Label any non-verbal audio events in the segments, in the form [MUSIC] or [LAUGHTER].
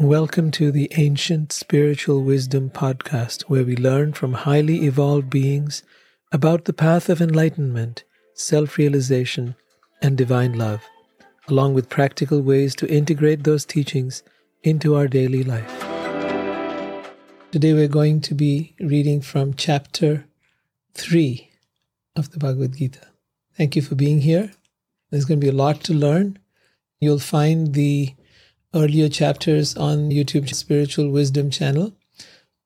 Welcome to the Ancient Spiritual Wisdom Podcast, where we learn from highly evolved beings about the path of enlightenment, self realization, and divine love, along with practical ways to integrate those teachings into our daily life. Today we're going to be reading from chapter 3 of the Bhagavad Gita. Thank you for being here. There's going to be a lot to learn. You'll find the earlier chapters on YouTube Spiritual Wisdom channel.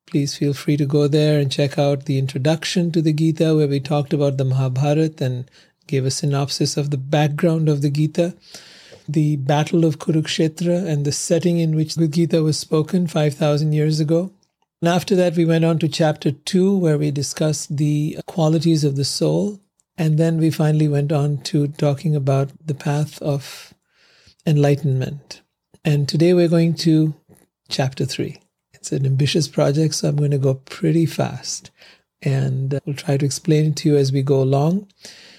Please feel free to go there and check out the introduction to the Gita, where we talked about the Mahabharata and gave a synopsis of the background of the Gita, the Battle of Kurukshetra, and the setting in which the Gita was spoken 5,000 years ago. And after that, we went on to chapter 2, where we discussed the qualities of the soul. And then we finally went on to talking about the path of enlightenment. And today we're going to chapter three. It's an ambitious project, so I'm going to go pretty fast. And uh, we'll try to explain it to you as we go along.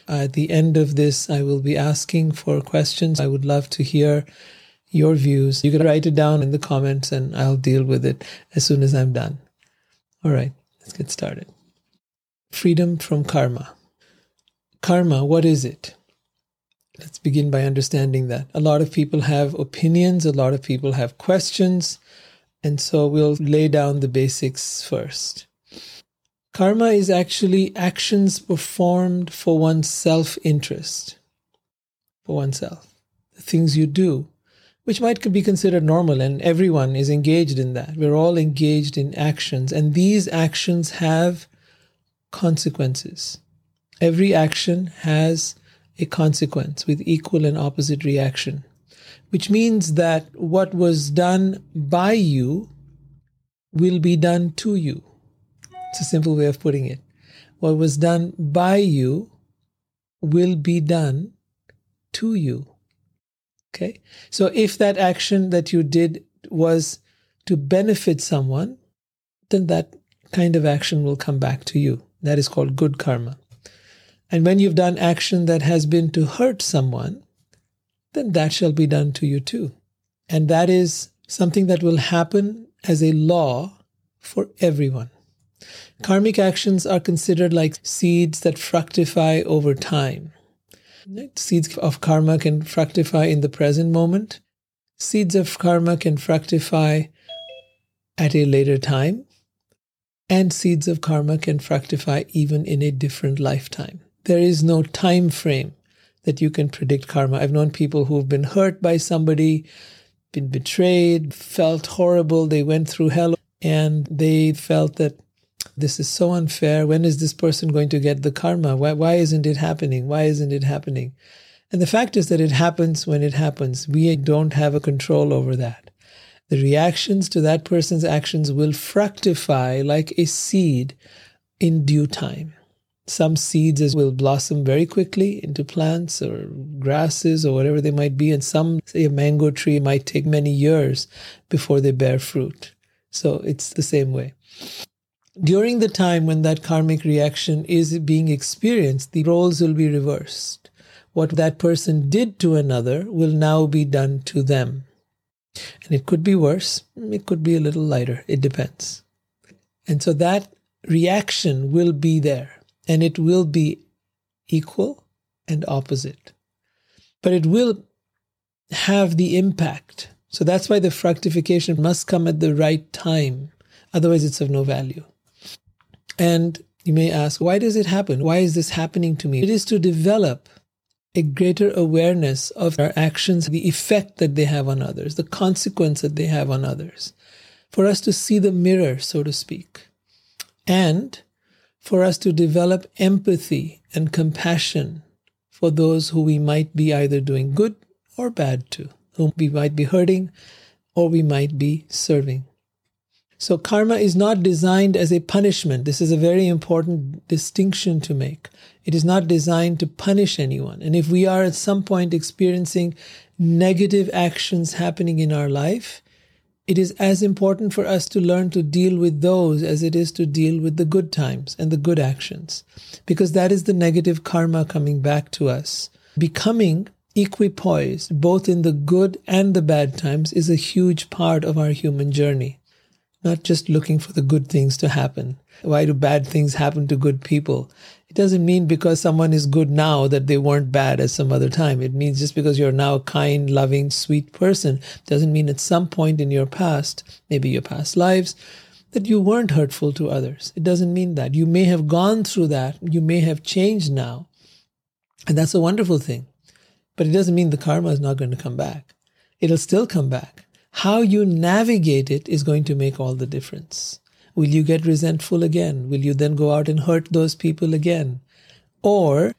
At the end of this, I will be asking for questions. I would love to hear your views. You can write it down in the comments and I'll deal with it as soon as I'm done. All right, let's get started. Freedom from karma. Karma, what is it? Let's begin by understanding that. A lot of people have opinions, a lot of people have questions, and so we'll lay down the basics first. Karma is actually actions performed for one's self interest, for oneself. The things you do, which might be considered normal, and everyone is engaged in that. We're all engaged in actions, and these actions have consequences. Every action has a consequence with equal and opposite reaction, which means that what was done by you will be done to you. It's a simple way of putting it. What was done by you will be done to you. Okay? So if that action that you did was to benefit someone, then that kind of action will come back to you. That is called good karma. And when you've done action that has been to hurt someone, then that shall be done to you too. And that is something that will happen as a law for everyone. Karmic actions are considered like seeds that fructify over time. Seeds of karma can fructify in the present moment. Seeds of karma can fructify at a later time. And seeds of karma can fructify even in a different lifetime there is no time frame that you can predict karma. I've known people who've been hurt by somebody, been betrayed, felt horrible, they went through hell, and they felt that this is so unfair. When is this person going to get the karma? Why, why isn't it happening? Why isn't it happening? And the fact is that it happens when it happens. We don't have a control over that. The reactions to that person's actions will fructify like a seed in due time. Some seeds will blossom very quickly into plants or grasses or whatever they might be, and some, say a mango tree, might take many years before they bear fruit. So it's the same way. During the time when that karmic reaction is being experienced, the roles will be reversed. What that person did to another will now be done to them. And it could be worse, it could be a little lighter, it depends. And so that reaction will be there and it will be equal and opposite. But it will have the impact. So that's why the fructification must come at the right time. Otherwise, it's of no value. And you may ask, why does it happen? Why is this happening to me? It is to develop a greater awareness of our actions, the effect that they have on others, the consequence that they have on others, for us to see the mirror, so to speak, and for us to develop empathy and compassion for those who we might be either doing good or bad to, whom we might be hurting or we might be serving. So, karma is not designed as a punishment. This is a very important distinction to make. It is not designed to punish anyone. And if we are at some point experiencing negative actions happening in our life, it is as important for us to learn to deal with those as it is to deal with the good times and the good actions, because that is the negative karma coming back to us Becoming equipoised, both in the good and the bad times, is a huge part of our human journey. Not just looking for the good things to happen. Why do bad things happen to good people? It doesn't mean because someone is good now that they weren't bad at some other time. It means just because you're now a kind, loving, sweet person doesn't mean at some point in your past, maybe your past lives, that you weren't hurtful to others. It doesn't mean that. You may have gone through that. You may have changed now. And that's a wonderful thing. But it doesn't mean the karma is not going to come back. It'll still come back. How you navigate it is going to make all the difference. Will you get resentful again? Will you then go out and hurt those people again? Or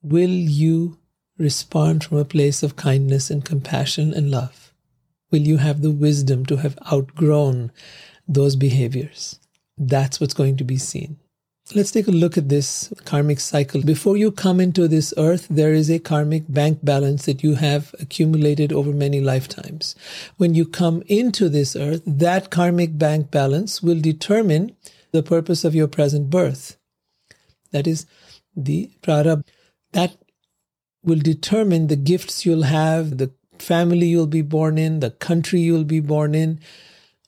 will you respond from a place of kindness and compassion and love? Will you have the wisdom to have outgrown those behaviors? That's what's going to be seen. Let's take a look at this karmic cycle. Before you come into this earth, there is a karmic bank balance that you have accumulated over many lifetimes. When you come into this earth, that karmic bank balance will determine the purpose of your present birth. That is the prarabdha. That will determine the gifts you'll have, the family you'll be born in, the country you'll be born in.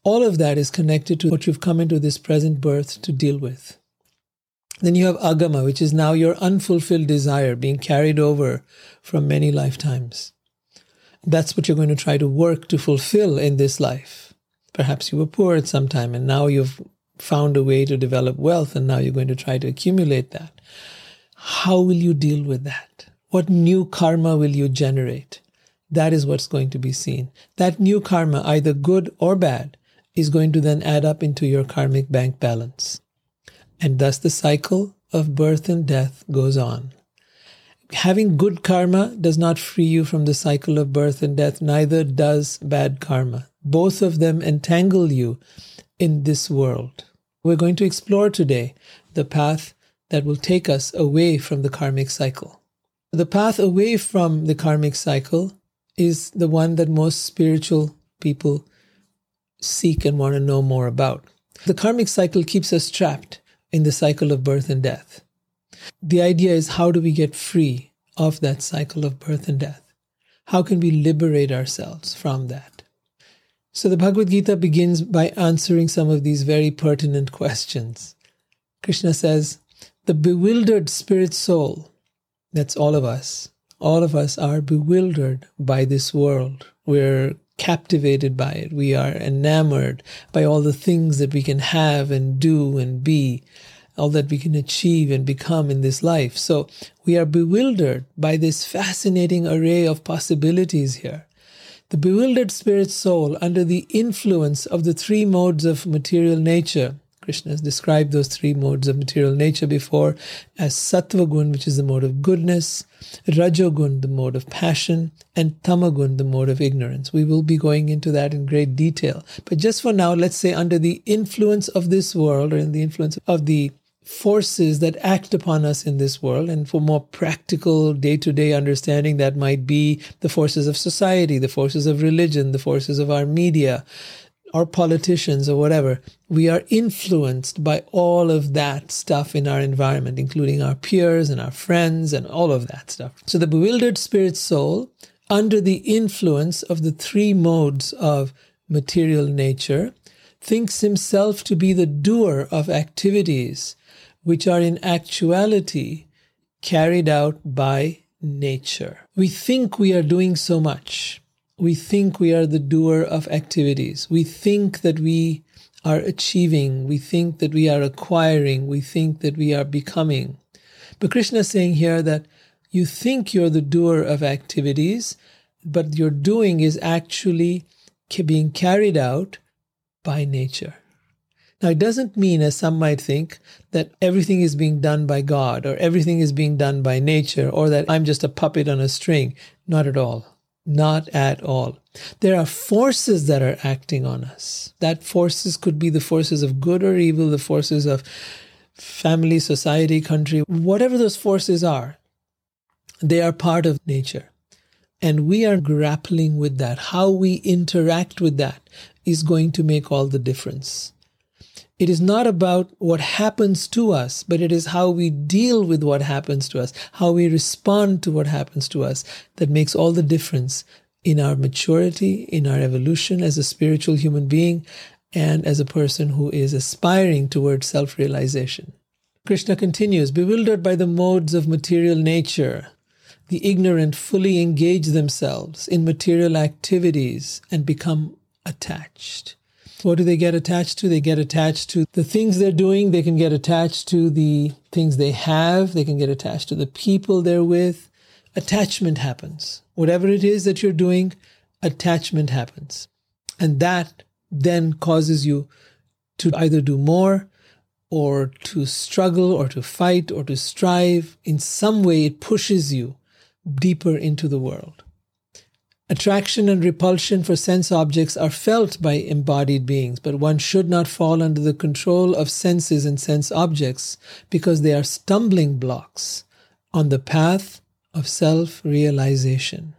All of that is connected to what you've come into this present birth to deal with. Then you have agama, which is now your unfulfilled desire being carried over from many lifetimes. That's what you're going to try to work to fulfill in this life. Perhaps you were poor at some time and now you've found a way to develop wealth and now you're going to try to accumulate that. How will you deal with that? What new karma will you generate? That is what's going to be seen. That new karma, either good or bad, is going to then add up into your karmic bank balance. And thus the cycle of birth and death goes on. Having good karma does not free you from the cycle of birth and death, neither does bad karma. Both of them entangle you in this world. We're going to explore today the path that will take us away from the karmic cycle. The path away from the karmic cycle is the one that most spiritual people seek and want to know more about. The karmic cycle keeps us trapped in the cycle of birth and death. The idea is how do we get free of that cycle of birth and death? How can we liberate ourselves from that? So the Bhagavad Gita begins by answering some of these very pertinent questions. Krishna says, The bewildered spirit soul, that's all of us, all of us are bewildered by this world. We're captivated by it. We are enamored by all the things that we can have and do and be, all that we can achieve and become in this life. So we are bewildered by this fascinating array of possibilities here. The bewildered spirit soul, under the influence of the three modes of material nature, Krishna has described those three modes of material nature before as sattva which is the mode of goodness, rajogun, the mode of passion, and tamagun, the mode of ignorance. We will be going into that in great detail. But just for now, let's say under the influence of this world or in the influence of the forces that act upon us in this world, and for more practical day to day understanding, that might be the forces of society, the forces of religion, the forces of our media, our politicians or whatever, we are influenced by all of that stuff in our environment, including our peers and our friends and all of that stuff. So the bewildered spirit soul, under the influence of the three modes of material nature, thinks himself to be the doer of activities which are in actuality carried out by nature. We think we are doing so much we think we are the doer of activities. We think that we are achieving. We think that we are acquiring. We think that we are becoming. But Krishna is saying here that you think you're the doer of activities, but your doing is actually being carried out by nature. Now, it doesn't mean, as some might think, that everything is being done by God or everything is being done by nature or that I'm just a puppet on a string. Not at all. Not at all. There are forces that are acting on us. That forces could be the forces of good or evil, the forces of family, society, country, whatever those forces are, they are part of nature. And we are grappling with that. How we interact with that is going to make all the difference. It is not about what happens to us, but it is how we deal with what happens to us, how we respond to what happens to us that makes all the difference in our maturity, in our evolution as a spiritual human being, and as a person who is aspiring towards self realization. Krishna continues Bewildered by the modes of material nature, the ignorant fully engage themselves in material activities and become attached. What do they get attached to? They get attached to the things they're doing. They can get attached to the things they have. They can get attached to the people they're with. Attachment happens. Whatever it is that you're doing, attachment happens. And that then causes you to either do more or to struggle or to fight or to strive. In some way, it pushes you deeper into the world. Attraction and repulsion for sense objects are felt by embodied beings, but one should not fall under the control of senses and sense objects because they are stumbling blocks on the path of self realization.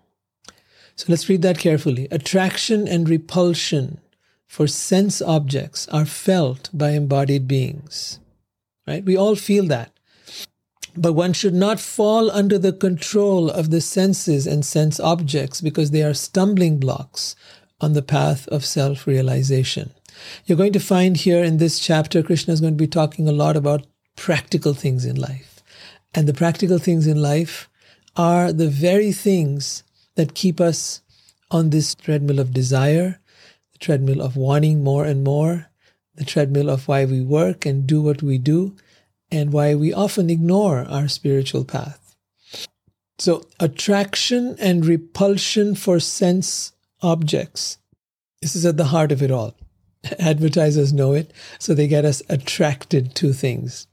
So let's read that carefully. Attraction and repulsion for sense objects are felt by embodied beings. Right? We all feel that. But one should not fall under the control of the senses and sense objects because they are stumbling blocks on the path of self realization. You're going to find here in this chapter, Krishna is going to be talking a lot about practical things in life. And the practical things in life are the very things that keep us on this treadmill of desire, the treadmill of wanting more and more, the treadmill of why we work and do what we do, and why we often ignore our spiritual path. So, attraction and repulsion for sense objects. This is at the heart of it all. [LAUGHS] Advertisers know it, so they get us attracted to things.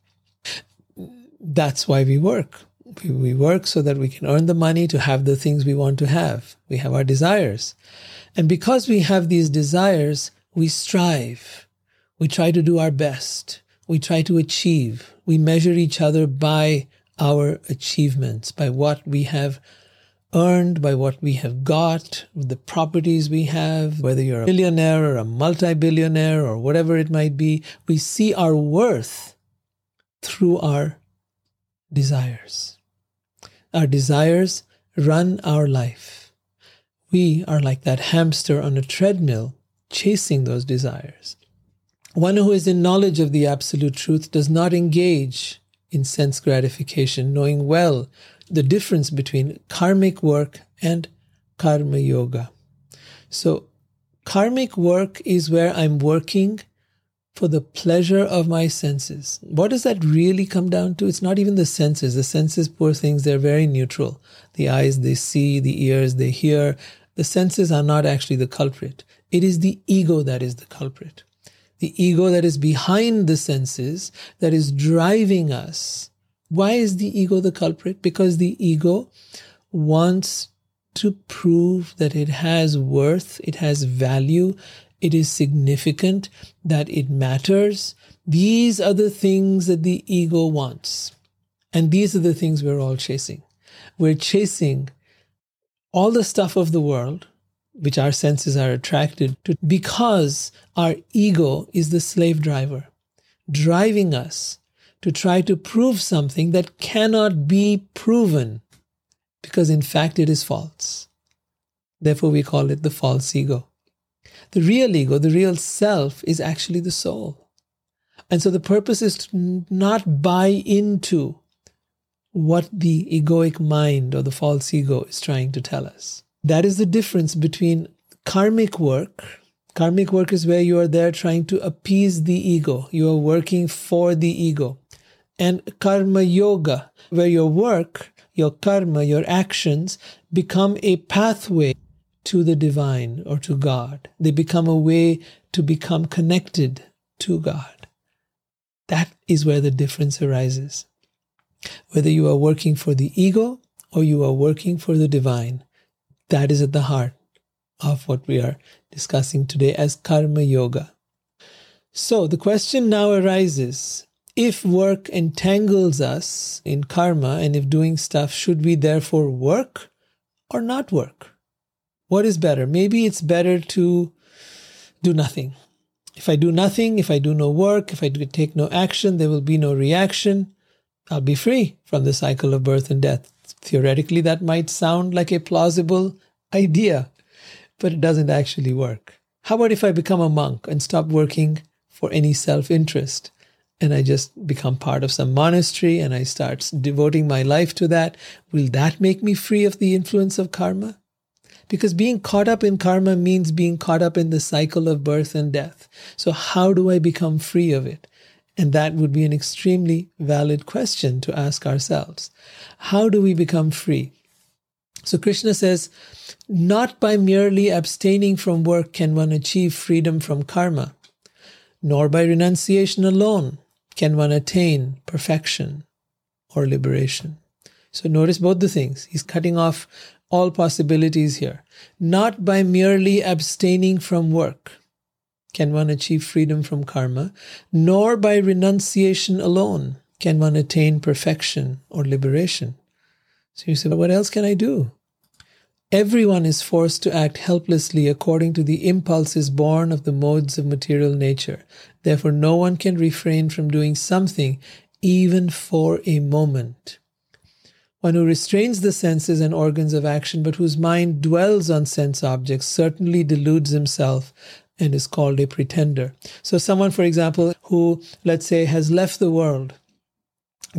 That's why we work. We work so that we can earn the money to have the things we want to have. We have our desires. And because we have these desires, we strive. We try to do our best we try to achieve. We measure each other by our achievements, by what we have earned, by what we have got, the properties we have, whether you're a billionaire or a multi billionaire or whatever it might be. We see our worth through our desires. Our desires run our life. We are like that hamster on a treadmill chasing those desires. One who is in knowledge of the absolute truth does not engage in sense gratification, knowing well the difference between karmic work and karma yoga. So, karmic work is where I'm working for the pleasure of my senses. What does that really come down to? It's not even the senses. The senses, poor things, they're very neutral. The eyes, they see, the ears, they hear. The senses are not actually the culprit. It is the ego that is the culprit the ego that is behind the senses, that is driving us. Why is the ego the culprit? Because the ego wants to prove that it has worth, it has value, it is significant, that it matters. These are the things that the ego wants. And these are the things we're all chasing. We're chasing all the stuff of the world, which our senses are attracted to, because our ego is the slave driver, driving us to try to prove something that cannot be proven, because in fact it is false. Therefore, we call it the false ego. The real ego, the real self, is actually the soul. And so the purpose is to not buy into what the egoic mind or the false ego is trying to tell us. That is the difference between karmic work. Karmic work is where you are there trying to appease the ego. You are working for the ego. And karma yoga, where your work, your karma, your actions become a pathway to the divine or to God. They become a way to become connected to God. That is where the difference arises. Whether you are working for the ego or you are working for the divine, that is at the heart of what we are discussing today as karma yoga. So the question now arises if work entangles us in karma and if doing stuff, should we therefore work or not work? What is better? Maybe it's better to do nothing. If I do nothing, if I do no work, if I take no action, there will be no reaction. I'll be free from the cycle of birth and death. Theoretically, that might sound like a plausible idea, but it doesn't actually work. How about if I become a monk and stop working for any self interest? And I just become part of some monastery and I start devoting my life to that. Will that make me free of the influence of karma? Because being caught up in karma means being caught up in the cycle of birth and death. So, how do I become free of it? And that would be an extremely valid question to ask ourselves. How do we become free? So Krishna says, not by merely abstaining from work can one achieve freedom from karma, nor by renunciation alone can one attain perfection or liberation. So notice both the things. He's cutting off all possibilities here. Not by merely abstaining from work can one achieve freedom from karma, nor by renunciation alone can one attain perfection or liberation. So you say, but what else can I do? Everyone is forced to act helplessly according to the impulses born of the modes of material nature. Therefore, no one can refrain from doing something, even for a moment. One who restrains the senses and organs of action, but whose mind dwells on sense objects, certainly deludes himself and is called a pretender. So, someone, for example, who, let's say, has left the world,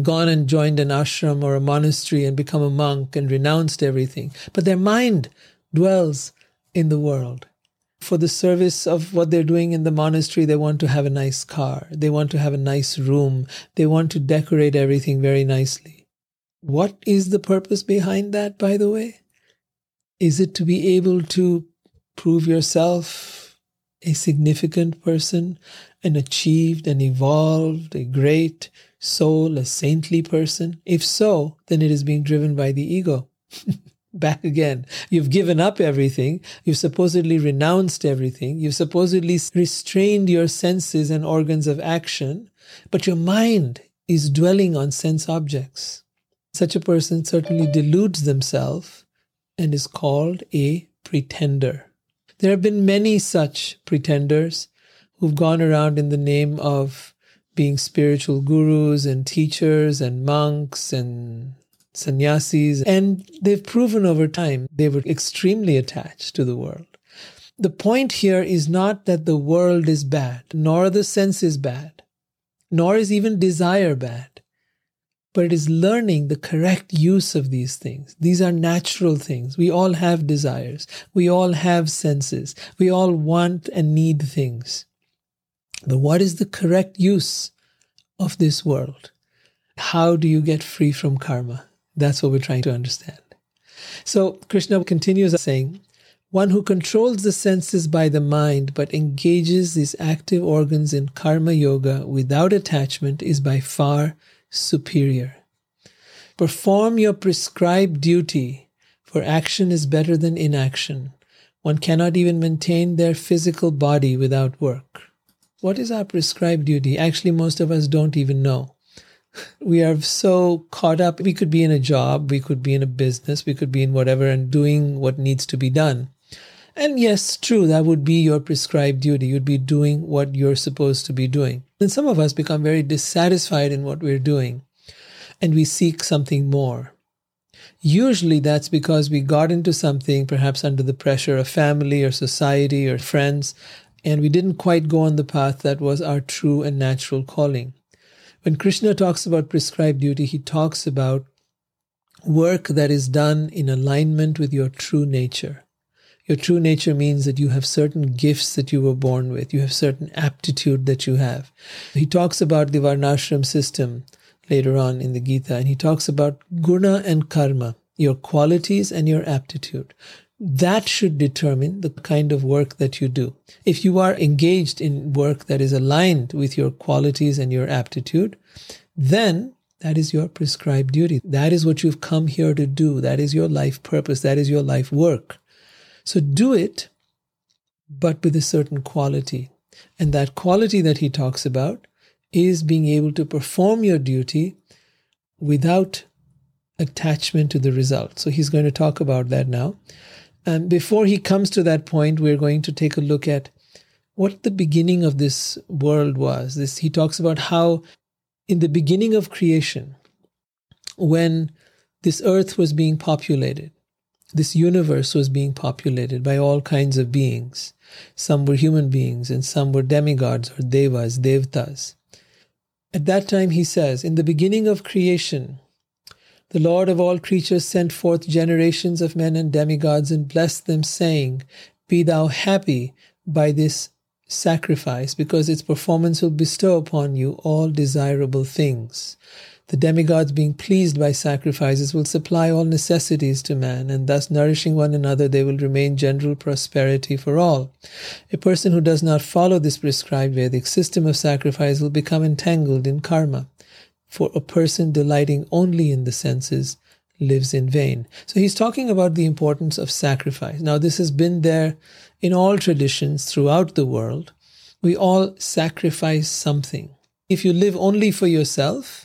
gone and joined an ashram or a monastery and become a monk and renounced everything, but their mind dwells in the world. For the service of what they're doing in the monastery, they want to have a nice car, they want to have a nice room, they want to decorate everything very nicely. What is the purpose behind that, by the way? Is it to be able to prove yourself a significant person, an achieved and evolved, a great soul, a saintly person? If so, then it is being driven by the ego. [LAUGHS] Back again. You've given up everything. You've supposedly renounced everything. You've supposedly restrained your senses and organs of action, but your mind is dwelling on sense objects. Such a person certainly deludes themselves and is called a pretender. There have been many such pretenders who've gone around in the name of being spiritual gurus and teachers and monks and sannyasis, and they've proven over time they were extremely attached to the world. The point here is not that the world is bad, nor the sense is bad, nor is even desire bad but it is learning the correct use of these things. These are natural things. We all have desires. We all have senses. We all want and need things. But what is the correct use of this world? How do you get free from karma? That's what we're trying to understand. So Krishna continues saying, one who controls the senses by the mind but engages these active organs in karma yoga without attachment is by far superior. Perform your prescribed duty, for action is better than inaction. One cannot even maintain their physical body without work. What is our prescribed duty? Actually, most of us don't even know. [LAUGHS] We are so caught up. We could be in a job, we could be in a business, we could be in whatever and doing what needs to be done. And yes, true, that would be your prescribed duty. You'd be doing what you're supposed to be doing. And some of us become very dissatisfied in what we're doing and we seek something more. Usually that's because we got into something, perhaps under the pressure of family or society or friends, and we didn't quite go on the path that was our true and natural calling. When Krishna talks about prescribed duty, he talks about work that is done in alignment with your true nature. Your true nature means that you have certain gifts that you were born with. You have certain aptitude that you have. He talks about the Varnashram system later on in the Gita, and he talks about guna and karma, your qualities and your aptitude. That should determine the kind of work that you do. If you are engaged in work that is aligned with your qualities and your aptitude, then that is your prescribed duty. That is what you've come here to do. That is your life purpose. That is your life work. So do it, but with a certain quality. And that quality that he talks about is being able to perform your duty without attachment to the result. So he's going to talk about that now. And before he comes to that point, we're going to take a look at what the beginning of this world was. This he talks about how in the beginning of creation, when this earth was being populated, this universe was being populated by all kinds of beings. Some were human beings and some were demigods or devas, devtas. At that time, he says, in the beginning of creation, the Lord of all creatures sent forth generations of men and demigods and blessed them, saying, Be thou happy by this sacrifice, because its performance will bestow upon you all desirable things. The demigods, being pleased by sacrifices, will supply all necessities to man, and thus nourishing one another, they will remain general prosperity for all. A person who does not follow this prescribed Vedic system of sacrifice will become entangled in karma. For a person delighting only in the senses lives in vain. So he's talking about the importance of sacrifice. Now, this has been there in all traditions throughout the world. We all sacrifice something. If you live only for yourself,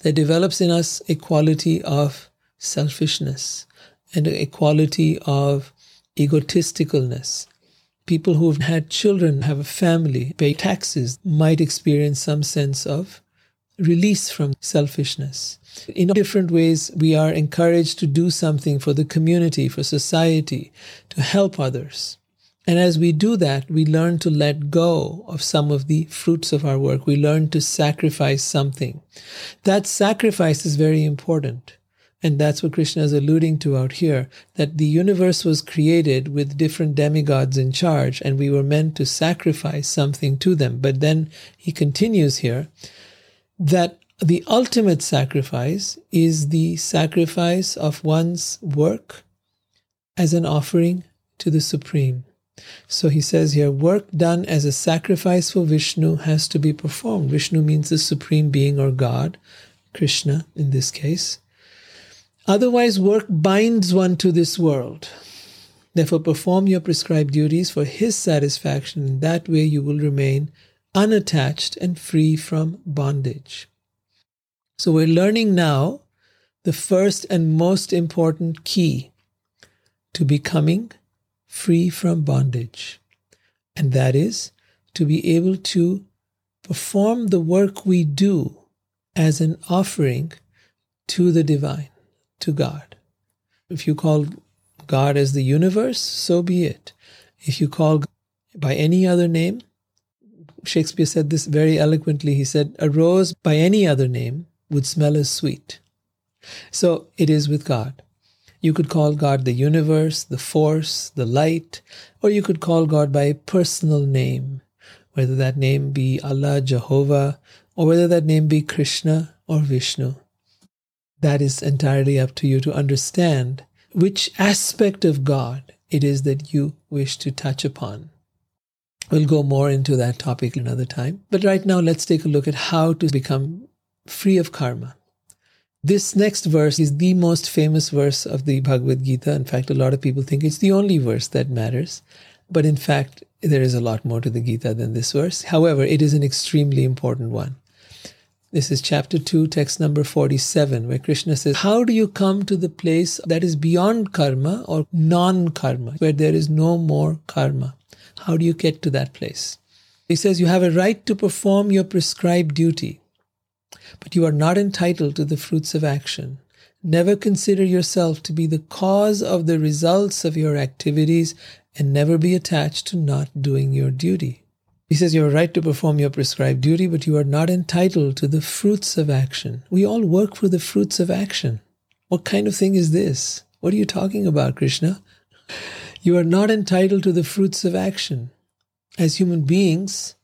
there develops in us a quality of selfishness and a quality of egotisticalness. People who've had children, have a family, pay taxes, might experience some sense of release from selfishness. In different ways, we are encouraged to do something for the community, for society, to help others. And as we do that, we learn to let go of some of the fruits of our work. We learn to sacrifice something. That sacrifice is very important. And that's what Krishna is alluding to out here that the universe was created with different demigods in charge, and we were meant to sacrifice something to them. But then he continues here that the ultimate sacrifice is the sacrifice of one's work as an offering to the Supreme. So he says here, work done as a sacrifice for Vishnu has to be performed. Vishnu means the supreme being or God, Krishna in this case. Otherwise, work binds one to this world. Therefore, perform your prescribed duties for his satisfaction. In that way, you will remain unattached and free from bondage. So, we're learning now the first and most important key to becoming free from bondage. And that is to be able to perform the work we do as an offering to the divine, to God. If you call God as the universe, so be it. If you call by any other name, Shakespeare said this very eloquently. He said, A rose by any other name would smell as sweet. So it is with God. You could call God the universe, the force, the light, or you could call God by a personal name, whether that name be Allah, Jehovah, or whether that name be Krishna or Vishnu. That is entirely up to you to understand which aspect of God it is that you wish to touch upon. We'll go more into that topic another time. But right now, let's take a look at how to become free of karma. This next verse is the most famous verse of the Bhagavad Gita. In fact, a lot of people think it's the only verse that matters. But in fact, there is a lot more to the Gita than this verse. However, it is an extremely important one. This is chapter 2, text number 47, where Krishna says, How do you come to the place that is beyond karma or non karma, where there is no more karma? How do you get to that place? He says, You have a right to perform your prescribed duty but you are not entitled to the fruits of action. Never consider yourself to be the cause of the results of your activities and never be attached to not doing your duty. He says you are right to perform your prescribed duty, but you are not entitled to the fruits of action. We all work for the fruits of action. What kind of thing is this? What are you talking about, Krishna? You are not entitled to the fruits of action. As human beings,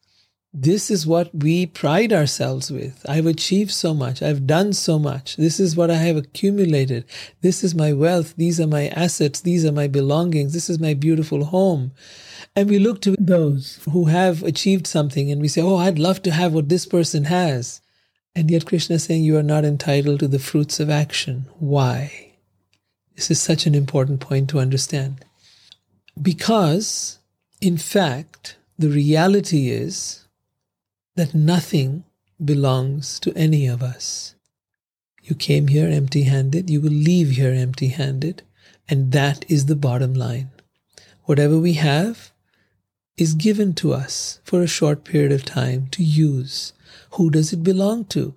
this is what we pride ourselves with. I've achieved so much. I've done so much. This is what I have accumulated. This is my wealth. These are my assets. These are my belongings. This is my beautiful home. And we look to those who have achieved something and we say, Oh, I'd love to have what this person has. And yet Krishna is saying you are not entitled to the fruits of action. Why? This is such an important point to understand. Because, in fact, the reality is that nothing belongs to any of us. You came here empty handed, you will leave here empty handed, and that is the bottom line. Whatever we have is given to us for a short period of time to use. Who does it belong to?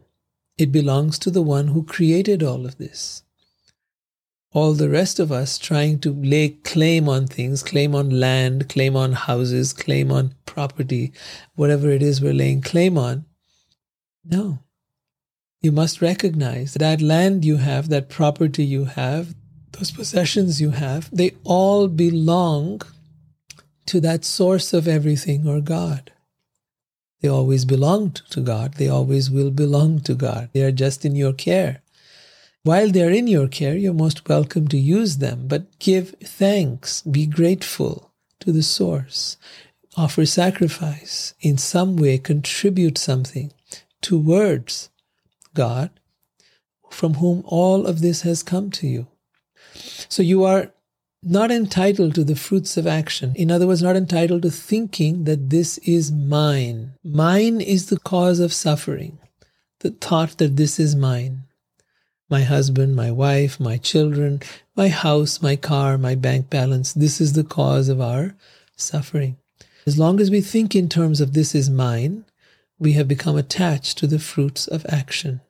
It belongs to the one who created all of this. All the rest of us trying to lay claim on things, claim on land, claim on houses, claim on property, whatever it is we're laying claim on. No. You must recognize that land you have, that property you have, those possessions you have, they all belong to that source of everything or God. They always belonged to God. They always will belong to God. They are just in your care. While they are in your care, you're most welcome to use them, but give thanks, be grateful to the source, offer sacrifice, in some way contribute something towards God, from whom all of this has come to you. So you are not entitled to the fruits of action. In other words, not entitled to thinking that this is mine. Mine is the cause of suffering. The thought that this is mine. My husband, my wife, my children, my house, my car, my bank balance. This is the cause of our suffering. As long as we think in terms of this is mine, we have become attached to the fruits of action.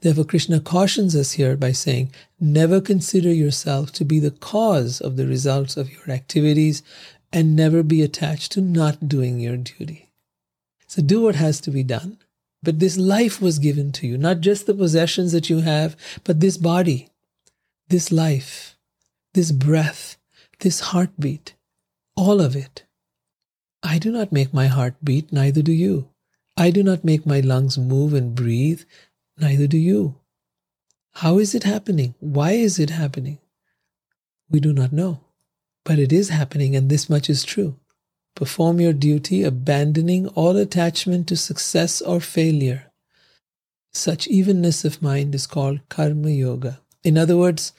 Therefore, Krishna cautions us here by saying, never consider yourself to be the cause of the results of your activities and never be attached to not doing your duty. So do what has to be done. But this life was given to you, not just the possessions that you have, but this body, this life, this breath, this heartbeat, all of it. I do not make my heart beat, neither do you. I do not make my lungs move and breathe, Neither do you. How is it happening? Why is it happening? We do not know. But it is happening, and this much is true. Perform your duty, abandoning all attachment to success or failure. Such evenness of mind is called karma yoga. In other words,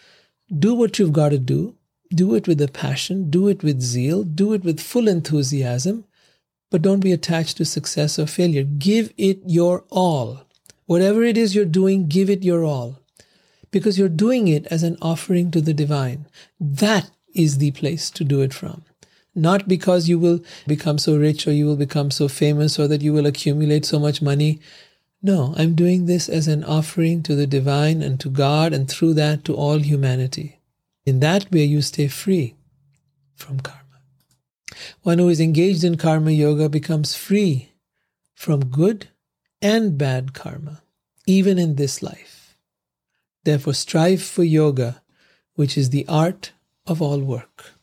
do what you've got to do, do it with a passion, do it with zeal, do it with full enthusiasm, but don't be attached to success or failure. Give it your all. Whatever it is you're doing, give it your all. Because you're doing it as an offering to the divine. That is the place to do it from. Not because you will become so rich or you will become so famous or that you will accumulate so much money. No, I'm doing this as an offering to the divine and to God and through that to all humanity. In that way, you stay free from karma. One who is engaged in karma yoga becomes free from good and bad karma, even in this life. Therefore, strive for yoga, which is the art of all work.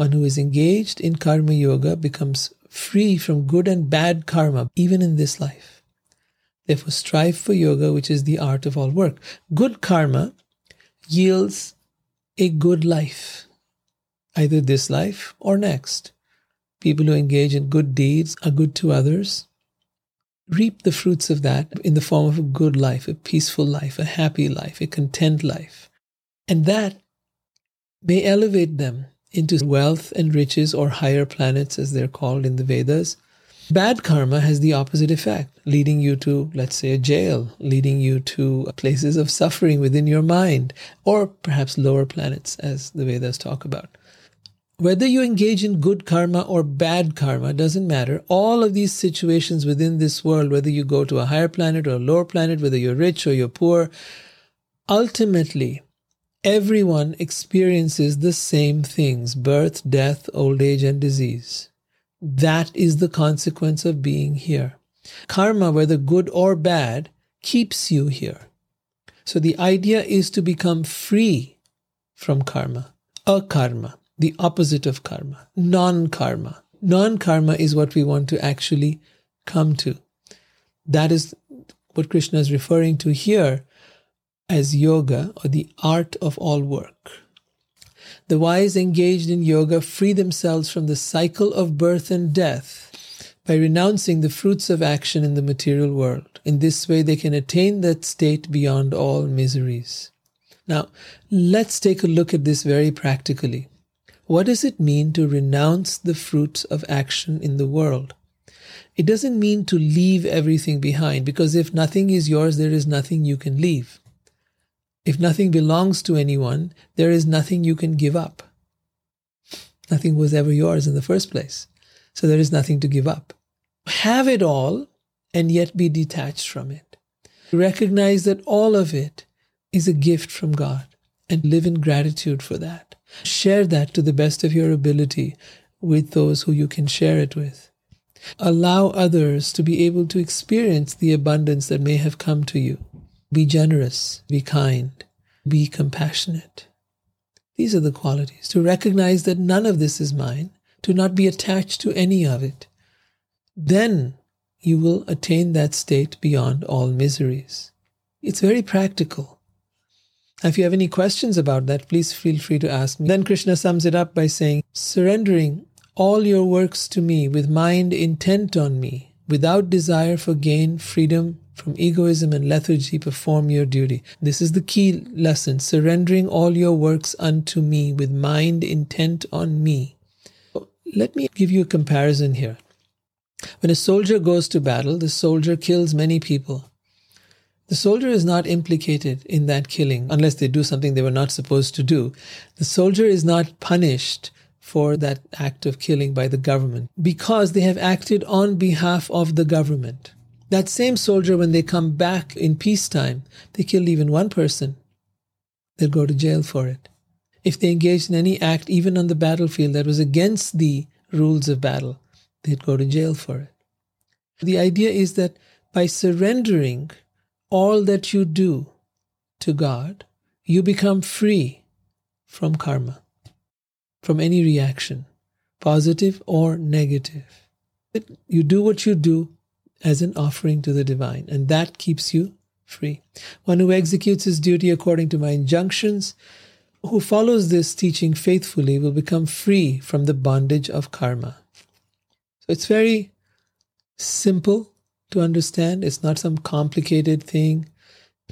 One who is engaged in karma yoga becomes free from good and bad karma, even in this life. Therefore, strive for yoga, which is the art of all work. Good karma yields a good life, either this life or next. People who engage in good deeds are good to others reap the fruits of that in the form of a good life, a peaceful life, a happy life, a content life. And that may elevate them into wealth and riches or higher planets, as they're called in the Vedas. Bad karma has the opposite effect, leading you to, let's say, a jail, leading you to places of suffering within your mind, or perhaps lower planets, as the Vedas talk about. Whether you engage in good karma or bad karma doesn't matter. All of these situations within this world, whether you go to a higher planet or a lower planet, whether you're rich or you're poor, ultimately, everyone experiences the same things birth, death, old age, and disease. That is the consequence of being here. Karma, whether good or bad, keeps you here. So the idea is to become free from karma, akarma the opposite of karma, non karma. Non karma is what we want to actually come to. That is what Krishna is referring to here as yoga or the art of all work. The wise engaged in yoga free themselves from the cycle of birth and death by renouncing the fruits of action in the material world. In this way, they can attain that state beyond all miseries. Now, let's take a look at this very practically. What does it mean to renounce the fruits of action in the world? It doesn't mean to leave everything behind, because if nothing is yours, there is nothing you can leave. If nothing belongs to anyone, there is nothing you can give up. Nothing was ever yours in the first place. So there is nothing to give up. Have it all and yet be detached from it. Recognize that all of it is a gift from God and live in gratitude for that. Share that to the best of your ability with those who you can share it with. Allow others to be able to experience the abundance that may have come to you. Be generous, be kind, be compassionate. These are the qualities to recognize that none of this is mine, to not be attached to any of it. Then you will attain that state beyond all miseries. It's very practical. If you have any questions about that, please feel free to ask me. Then Krishna sums it up by saying, surrendering all your works to me with mind intent on me, without desire for gain, freedom from egoism and lethargy, perform your duty. This is the key lesson surrendering all your works unto me with mind intent on me. Let me give you a comparison here. When a soldier goes to battle, the soldier kills many people. The soldier is not implicated in that killing unless they do something they were not supposed to do. The soldier is not punished for that act of killing by the government because they have acted on behalf of the government. That same soldier, when they come back in peacetime, they killed even one person, they'll go to jail for it. If they engaged in any act, even on the battlefield, that was against the rules of battle, they'd go to jail for it. The idea is that by surrendering all that you do to God, you become free from karma, from any reaction, positive or negative. You do what you do as an offering to the divine, and that keeps you free. One who executes his duty according to my injunctions, who follows this teaching faithfully, will become free from the bondage of karma. So it's very simple to understand. It's not some complicated thing.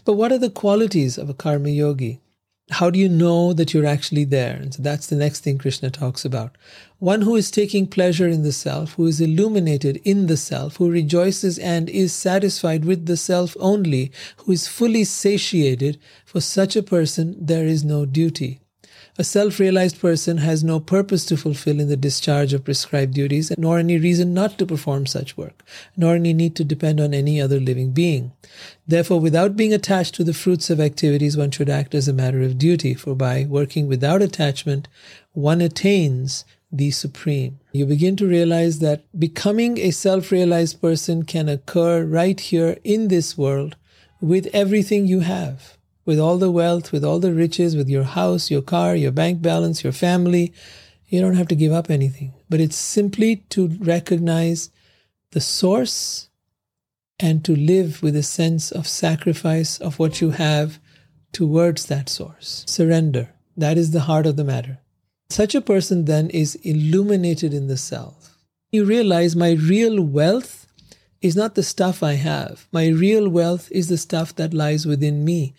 But what are the qualities of a karma yogi? How do you know that you're actually there? And so that's the next thing Krishna talks about. One who is taking pleasure in the self, who is illuminated in the self, who rejoices and is satisfied with the self only, who is fully satiated, for such a person there is no duty. A self realized person has no purpose to fulfill in the discharge of prescribed duties, nor any reason not to perform such work, nor any need to depend on any other living being. Therefore, without being attached to the fruits of activities, one should act as a matter of duty, for by working without attachment, one attains the supreme. You begin to realize that becoming a self realized person can occur right here in this world with everything you have with all the wealth, with all the riches, with your house, your car, your bank balance, your family. You don't have to give up anything. But it's simply to recognize the source and to live with a sense of sacrifice of what you have towards that source. Surrender. That is the heart of the matter. Such a person then is illuminated in the self. You realize my real wealth is not the stuff I have. My real wealth is the stuff that lies within me.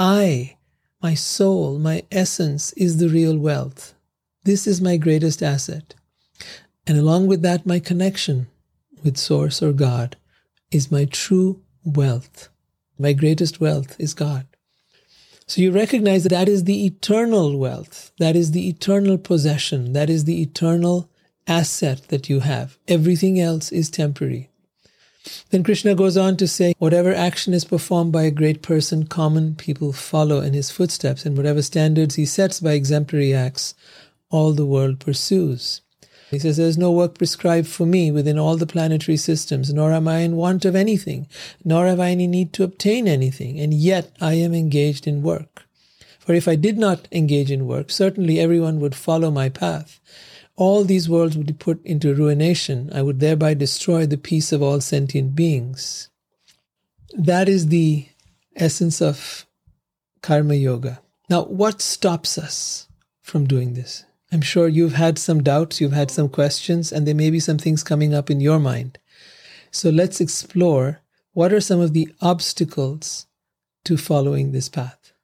I, my soul, my essence is the real wealth. This is my greatest asset. And along with that, my connection with Source or God is my true wealth. My greatest wealth is God. So you recognize that that is the eternal wealth. That is the eternal possession. That is the eternal asset that you have. Everything else is temporary. Then Krishna goes on to say, whatever action is performed by a great person, common people follow in his footsteps, and whatever standards he sets by exemplary acts, all the world pursues. He says, There is no work prescribed for me within all the planetary systems, nor am I in want of anything, nor have I any need to obtain anything, and yet I am engaged in work. For if I did not engage in work, certainly everyone would follow my path all these worlds would be put into ruination. I would thereby destroy the peace of all sentient beings. That is the essence of karma yoga. Now, what stops us from doing this? I'm sure you've had some doubts, you've had some questions, and there may be some things coming up in your mind. So let's explore what are some of the obstacles to following this path.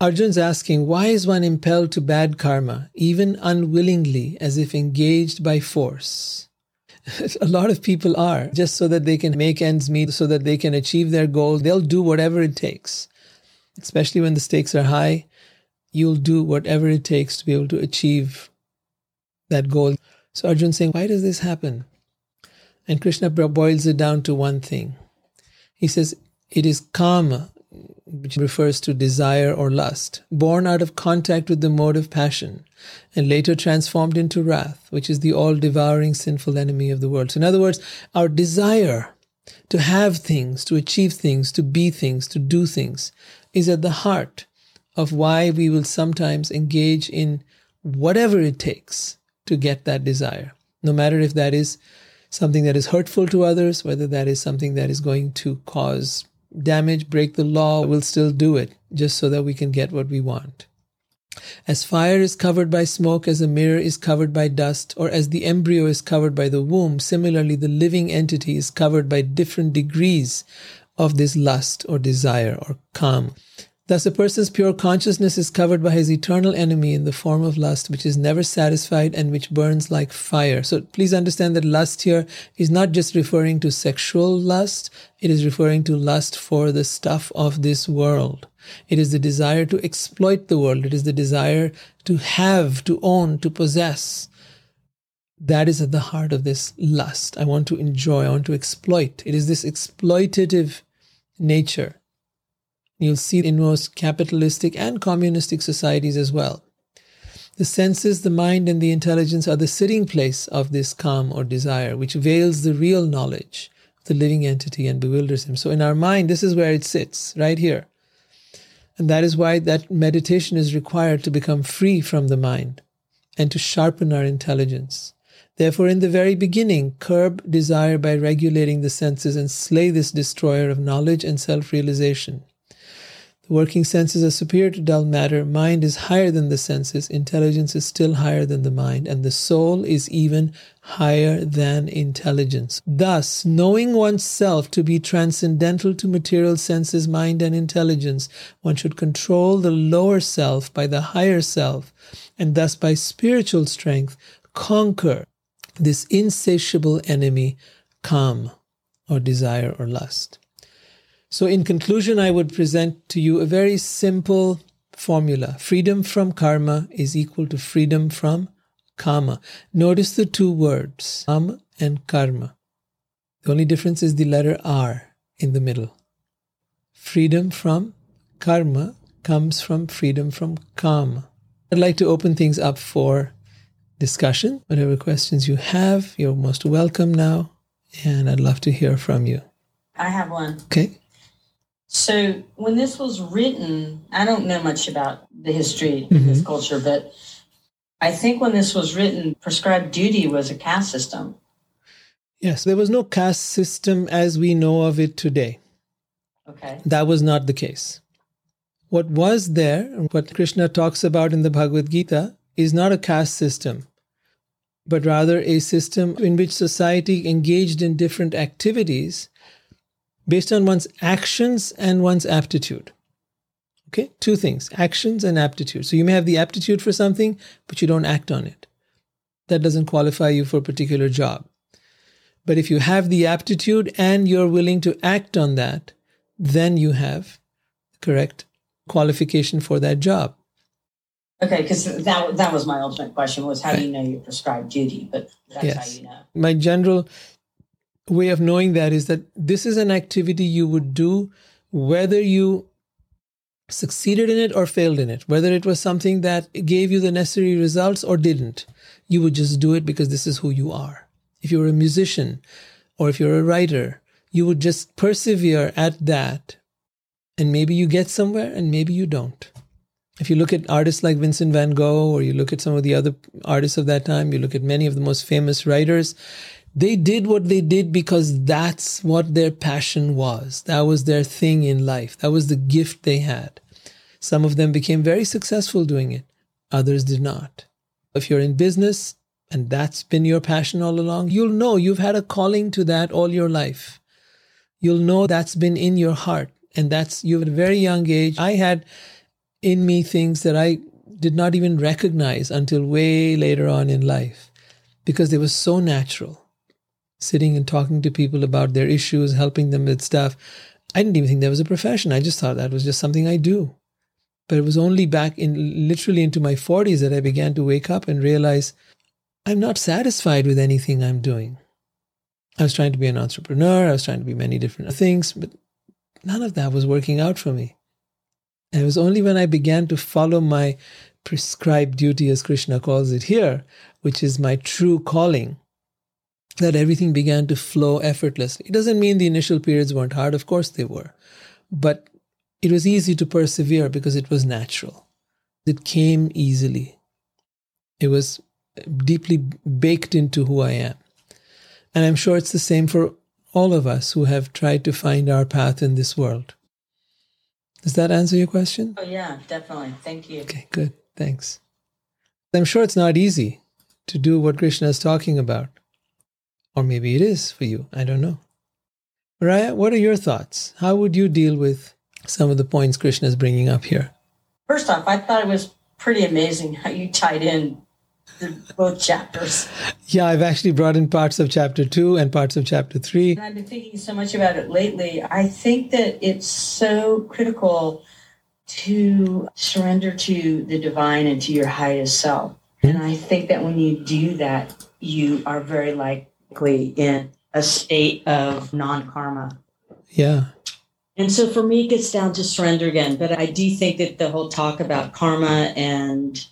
Arjun's asking, why is one impelled to bad karma, even unwillingly, as if engaged by force? [LAUGHS] a lot of people are, just so that they can make ends meet, so that they can achieve their goal. They'll do whatever it takes. Especially when the stakes are high, you'll do whatever it takes to be able to achieve that goal. So Arjun saying, Why does this happen? And Krishna boils it down to one thing. He says, It is kama, which refers to desire or lust, born out of contact with the mode of passion, and later transformed into wrath, which is the all devouring sinful enemy of the world. So, in other words, our desire to have things, to achieve things, to be things, to do things, is at the heart of why we will sometimes engage in whatever it takes to get that desire, no matter if that is something that is hurtful to others, whether that is something that is going to cause damage, break the law, we'll still do it just so that we can get what we want. As fire is covered by smoke, as a mirror is covered by dust, or as the embryo is covered by the womb, similarly the living entity is covered by different degrees of this lust or desire or kam. Thus, a person's pure consciousness is covered by his eternal enemy in the form of lust, which is never satisfied and which burns like fire. So please understand that lust here is not just referring to sexual lust, it is referring to lust for the stuff of this world. It is the desire to exploit the world, it is the desire to have, to own, to possess. That is at the heart of this lust. I want to enjoy, I want to exploit. It is this exploitative nature You'll see in most capitalistic and communistic societies as well. The senses, the mind, and the intelligence are the sitting place of this kam or desire, which veils the real knowledge of the living entity and bewilders him. So, in our mind, this is where it sits, right here. And that is why that meditation is required to become free from the mind and to sharpen our intelligence. Therefore, in the very beginning, curb desire by regulating the senses and slay this destroyer of knowledge and self realization. Working senses are superior to dull matter. Mind is higher than the senses. Intelligence is still higher than the mind. And the soul is even higher than intelligence. Thus, knowing oneself to be transcendental to material senses, mind, and intelligence, one should control the lower self by the higher self, and thus by spiritual strength conquer this insatiable enemy, kam, or desire or lust. So, in conclusion, I would present to you a very simple formula freedom from karma is equal to freedom from kama. Notice the two words, kam and karma. The only difference is the letter R in the middle. Freedom from karma comes from freedom from kama. I'd like to open things up for discussion. Whatever questions you have, you're most welcome now, and I'd love to hear from you. I have one. Okay. So when this was written, I don't know much about the history mm-hmm. of this culture, but I think when this was written, prescribed duty was a caste system. Yes, there was no caste system as we know of it today. Okay. That was not the case. What was there, what Krishna talks about in the Bhagavad Gita, is not a caste system, but rather a system in which society engaged in different activities based on one's actions and one's aptitude. Okay, two things actions and aptitude. So you may have the aptitude for something, but you don't act on it. That doesn't qualify you for a particular job. But if you have the aptitude and you're willing to act on that, then you have the correct qualification for that job. Okay, because that that was my ultimate question was how do you know your prescribed duty? But that's yes. how you know. My general way of knowing that is that this is an activity you would do whether you succeeded in it or failed in it, whether it was something that gave you the necessary results or didn't. You would just do it because this is who you are. If you're a musician or if you're a writer, you would just persevere at that. And maybe you get somewhere and maybe you don't. If you look at artists like Vincent van Gogh or you look at some of the other artists of that time, you look at many of the most famous writers, they did what they did because that's what their passion was. That was their thing in life. That was the gift they had. Some of them became very successful doing it, others did not. If you're in business and that's been your passion all along, you'll know you've had a calling to that all your life. You'll know that's been in your heart. And that's you at a very young age. I had in me things that I did not even recognize until way later on in life because they were so natural sitting and talking to people about their issues, helping them with stuff. I didn't even think that was a profession. I just thought that was just something I do. But it was only back in literally into my 40s that I began to wake up and realize I'm not satisfied with anything I'm doing. I was trying to be an entrepreneur, I was trying to be many different things, but none of that was working out for me. And it was only when I began to follow my prescribed duty, as Krishna calls it here, which is my true calling, that everything began to flow effortlessly. It doesn't mean the initial periods weren't hard, of course they were. But it was easy to persevere because it was natural. It came easily. It was deeply baked into who I am. And I'm sure it's the same for all of us who have tried to find our path in this world. Does that answer your question? Oh, yeah, definitely. Thank you. Okay, good. Thanks. I'm sure it's not easy to do what Krishna is talking about. Or maybe it is for you. I don't know. Raya, what are your thoughts? How would you deal with some of the points Krishna is bringing up here? First off, I thought it was pretty amazing how you tied in both chapters. Yeah, I've actually brought in parts of chapter two and parts of chapter three. And I've been thinking so much about it lately. I think that it's so critical to surrender to the divine and to your highest self. And hmm. I think that when you do that, you are very likely in a state of non karma. Yeah. And so for me, it gets down to surrender again. But I do think that the whole talk about karma and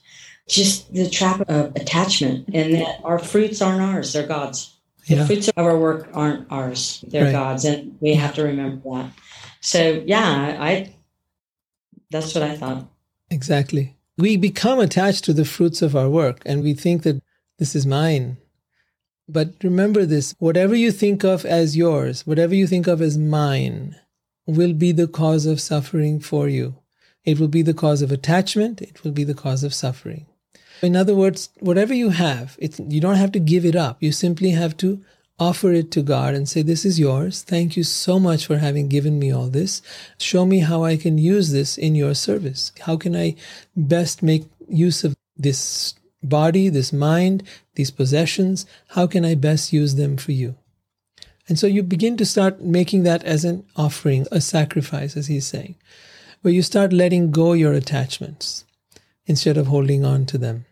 just the trap of attachment and that our fruits aren't ours, they're God's. The fruits of our work aren't ours, they're right. God's. And we have to remember that. So, yeah, I that's what I thought. Exactly. We become attached to the fruits of our work and we think that this is mine. But remember this whatever you think of as yours, whatever you think of as mine, will be the cause of suffering for you. It will be the cause of attachment, it will be the cause of suffering. In other words, whatever you have, you don't have to give it up. You simply have to offer it to God and say, This is yours. Thank you so much for having given me all this. Show me how I can use this in your service. How can I best make use of this body, this mind, these possessions? How can I best use them for you? And so you begin to start making that as an offering, a sacrifice, as he's saying, where you start letting go your attachments instead of holding on to them.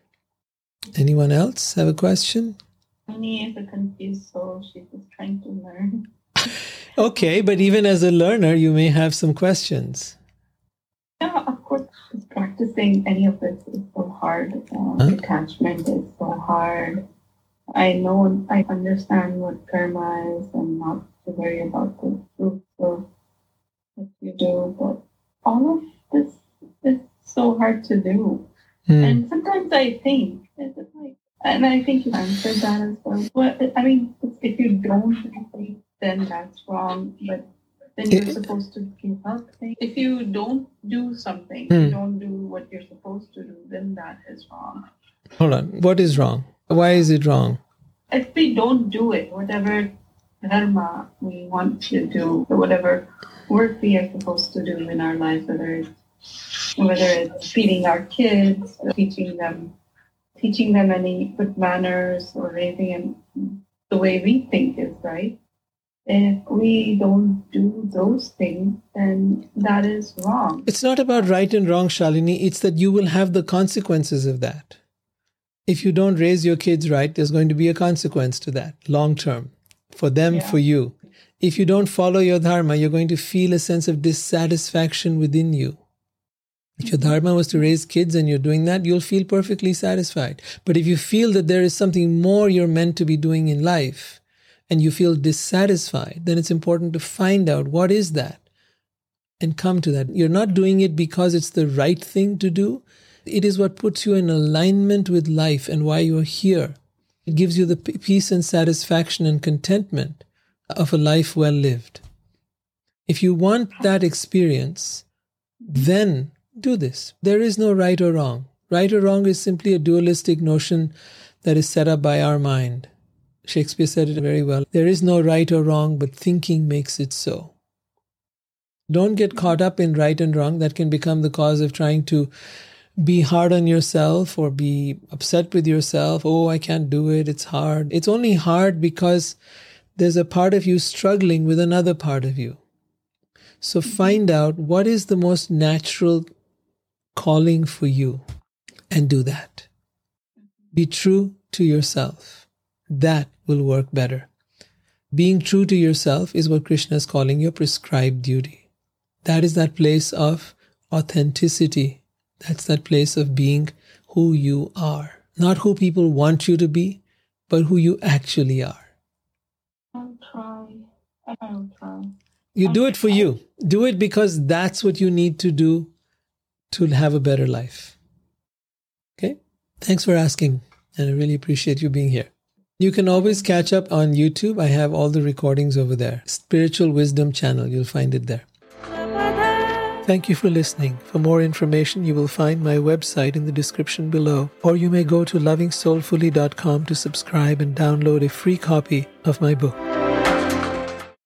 Anyone else have a question? Annie is a confused soul. She's just trying to learn. [LAUGHS] okay, but even as a learner, you may have some questions. Yeah, of course. Practicing any of this is so hard. Uh, huh? Attachment is so hard. I know, I understand what karma is and not to worry about the fruits of what you do, but all of this is so hard to do. Mm. And sometimes I think, like, and I think you answered that as well. But I mean, if you don't think, then that's wrong. But then you're supposed to give up things. If you don't do something, you hmm. don't do what you're supposed to do, then that is wrong. Hold on. What is wrong? Why is it wrong? If we don't do it, whatever dharma we want to do, or whatever work we are supposed to do in our life, whether it's whether it's feeding our kids, teaching them, teaching them any good manners, or raising them the way we think is right. If we don't do those things, then that is wrong. It's not about right and wrong, Shalini. It's that you will have the consequences of that. If you don't raise your kids right, there's going to be a consequence to that long term for them, yeah. for you. If you don't follow your dharma, you're going to feel a sense of dissatisfaction within you. If your dharma was to raise kids and you're doing that, you'll feel perfectly satisfied. But if you feel that there is something more you're meant to be doing in life and you feel dissatisfied, then it's important to find out what is that and come to that. You're not doing it because it's the right thing to do. It is what puts you in alignment with life and why you're here. It gives you the peace and satisfaction and contentment of a life well lived. If you want that experience, then do this. There is no right or wrong. Right or wrong is simply a dualistic notion that is set up by our mind. Shakespeare said it very well. There is no right or wrong, but thinking makes it so. Don't get caught up in right and wrong. That can become the cause of trying to be hard on yourself or be upset with yourself. Oh, I can't do it. It's hard. It's only hard because there's a part of you struggling with another part of you. So find out what is the most natural calling for you and do that. Be true to yourself. That will work better. Being true to yourself is what Krishna is calling your prescribed duty. That is that place of authenticity. That's that place of being who you are. Not who people want you to be, but who you actually are. I'll try. I'll try. You do it for you. Do it because that's what you need to do to have a better life. Okay? Thanks for asking. And I really appreciate you being here. You can always catch up on YouTube. I have all the recordings over there. Spiritual Wisdom channel. You'll find it there. Thank you for listening. For more information, you will find my website in the description below, or you may go to lovingsoulfully.com to subscribe and download a free copy of my book.